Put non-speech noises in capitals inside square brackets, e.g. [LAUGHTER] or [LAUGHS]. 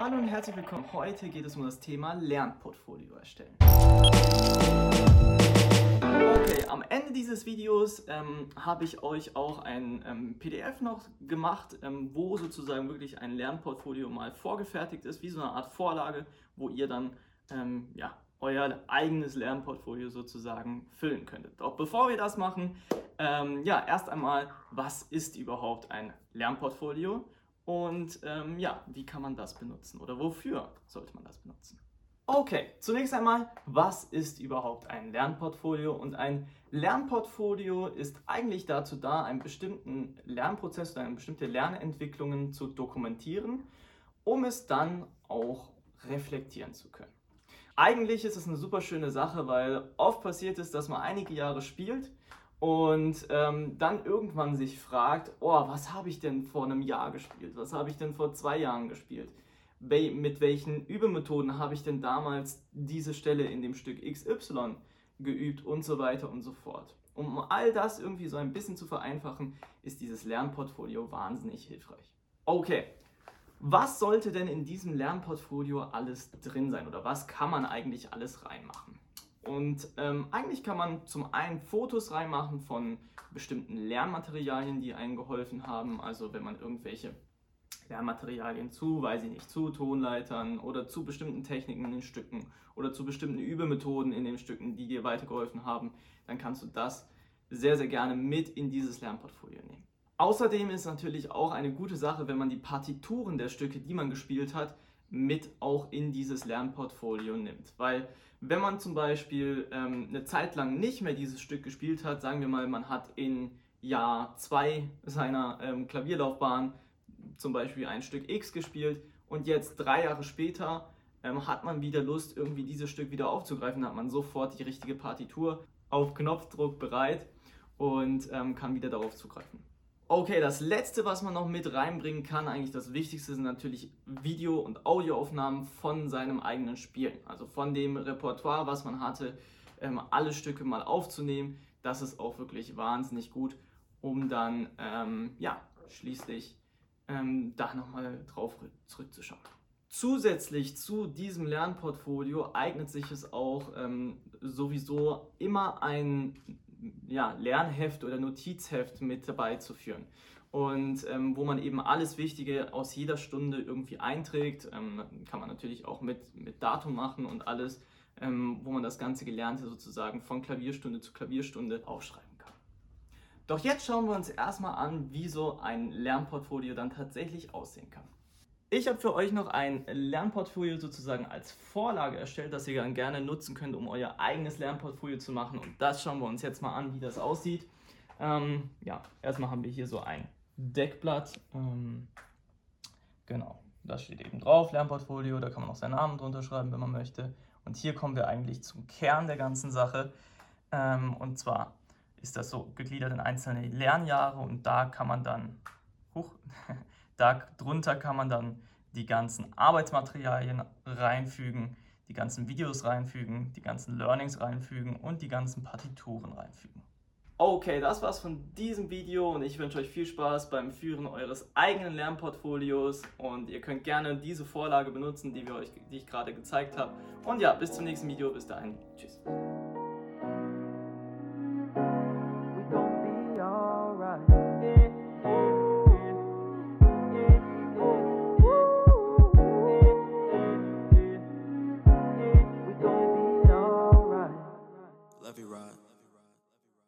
Hallo und herzlich willkommen. Heute geht es um das Thema Lernportfolio erstellen. Okay, am Ende dieses Videos ähm, habe ich euch auch ein ähm, PDF noch gemacht, ähm, wo sozusagen wirklich ein Lernportfolio mal vorgefertigt ist, wie so eine Art Vorlage, wo ihr dann ähm, ja, euer eigenes Lernportfolio sozusagen füllen könntet. Doch bevor wir das machen, ähm, ja, erst einmal, was ist überhaupt ein Lernportfolio? Und ähm, ja, wie kann man das benutzen oder wofür sollte man das benutzen? Okay, zunächst einmal, was ist überhaupt ein Lernportfolio? Und ein Lernportfolio ist eigentlich dazu da, einen bestimmten Lernprozess oder eine bestimmte Lernentwicklungen zu dokumentieren, um es dann auch reflektieren zu können. Eigentlich ist es eine super schöne Sache, weil oft passiert es, dass man einige Jahre spielt und ähm, dann irgendwann sich fragt, oh, was habe ich denn vor einem Jahr gespielt? Was habe ich denn vor zwei Jahren gespielt? Mit welchen Übemethoden habe ich denn damals diese Stelle in dem Stück XY geübt und so weiter und so fort. Um all das irgendwie so ein bisschen zu vereinfachen, ist dieses Lernportfolio wahnsinnig hilfreich. Okay, was sollte denn in diesem Lernportfolio alles drin sein oder was kann man eigentlich alles reinmachen? Und ähm, eigentlich kann man zum einen Fotos reinmachen von bestimmten Lernmaterialien, die einen geholfen haben. Also wenn man irgendwelche Lernmaterialien zu, weiß ich nicht, zu Tonleitern oder zu bestimmten Techniken in den Stücken oder zu bestimmten Übemethoden in den Stücken, die dir weitergeholfen haben, dann kannst du das sehr, sehr gerne mit in dieses Lernportfolio nehmen. Außerdem ist natürlich auch eine gute Sache, wenn man die Partituren der Stücke, die man gespielt hat, mit auch in dieses Lernportfolio nimmt. Weil wenn man zum Beispiel ähm, eine Zeit lang nicht mehr dieses Stück gespielt hat, sagen wir mal, man hat in Jahr 2 seiner ähm, Klavierlaufbahn zum Beispiel ein Stück X gespielt und jetzt drei Jahre später ähm, hat man wieder Lust, irgendwie dieses Stück wieder aufzugreifen, hat man sofort die richtige Partitur auf Knopfdruck bereit und ähm, kann wieder darauf zugreifen. Okay, das letzte, was man noch mit reinbringen kann, eigentlich das Wichtigste sind natürlich Video- und Audioaufnahmen von seinem eigenen Spielen. Also von dem Repertoire, was man hatte, ähm, alle Stücke mal aufzunehmen. Das ist auch wirklich wahnsinnig gut, um dann ähm, ja, schließlich ähm, da nochmal drauf zurückzuschauen. Zusätzlich zu diesem Lernportfolio eignet sich es auch ähm, sowieso immer ein ja, Lernheft oder Notizheft mit dabei zu führen. Und ähm, wo man eben alles Wichtige aus jeder Stunde irgendwie einträgt, ähm, kann man natürlich auch mit, mit Datum machen und alles, ähm, wo man das ganze Gelernte sozusagen von Klavierstunde zu Klavierstunde aufschreiben. Doch jetzt schauen wir uns erstmal an, wie so ein Lernportfolio dann tatsächlich aussehen kann. Ich habe für euch noch ein Lernportfolio sozusagen als Vorlage erstellt, das ihr dann gerne nutzen könnt, um euer eigenes Lernportfolio zu machen. Und das schauen wir uns jetzt mal an, wie das aussieht. Ähm, ja, erstmal haben wir hier so ein Deckblatt. Ähm, genau, da steht eben drauf, Lernportfolio, da kann man auch seinen Namen drunter schreiben, wenn man möchte. Und hier kommen wir eigentlich zum Kern der ganzen Sache. Ähm, und zwar ist das so gegliedert in einzelne Lernjahre und da kann man dann, huch, [LAUGHS] Darunter kann man dann die ganzen Arbeitsmaterialien reinfügen, die ganzen Videos reinfügen, die ganzen Learnings reinfügen und die ganzen Partituren reinfügen. Okay, das war's von diesem Video und ich wünsche euch viel Spaß beim Führen eures eigenen Lernportfolios und ihr könnt gerne diese Vorlage benutzen, die, wir euch, die ich gerade gezeigt habe. Und ja, bis zum nächsten Video, bis dahin, tschüss.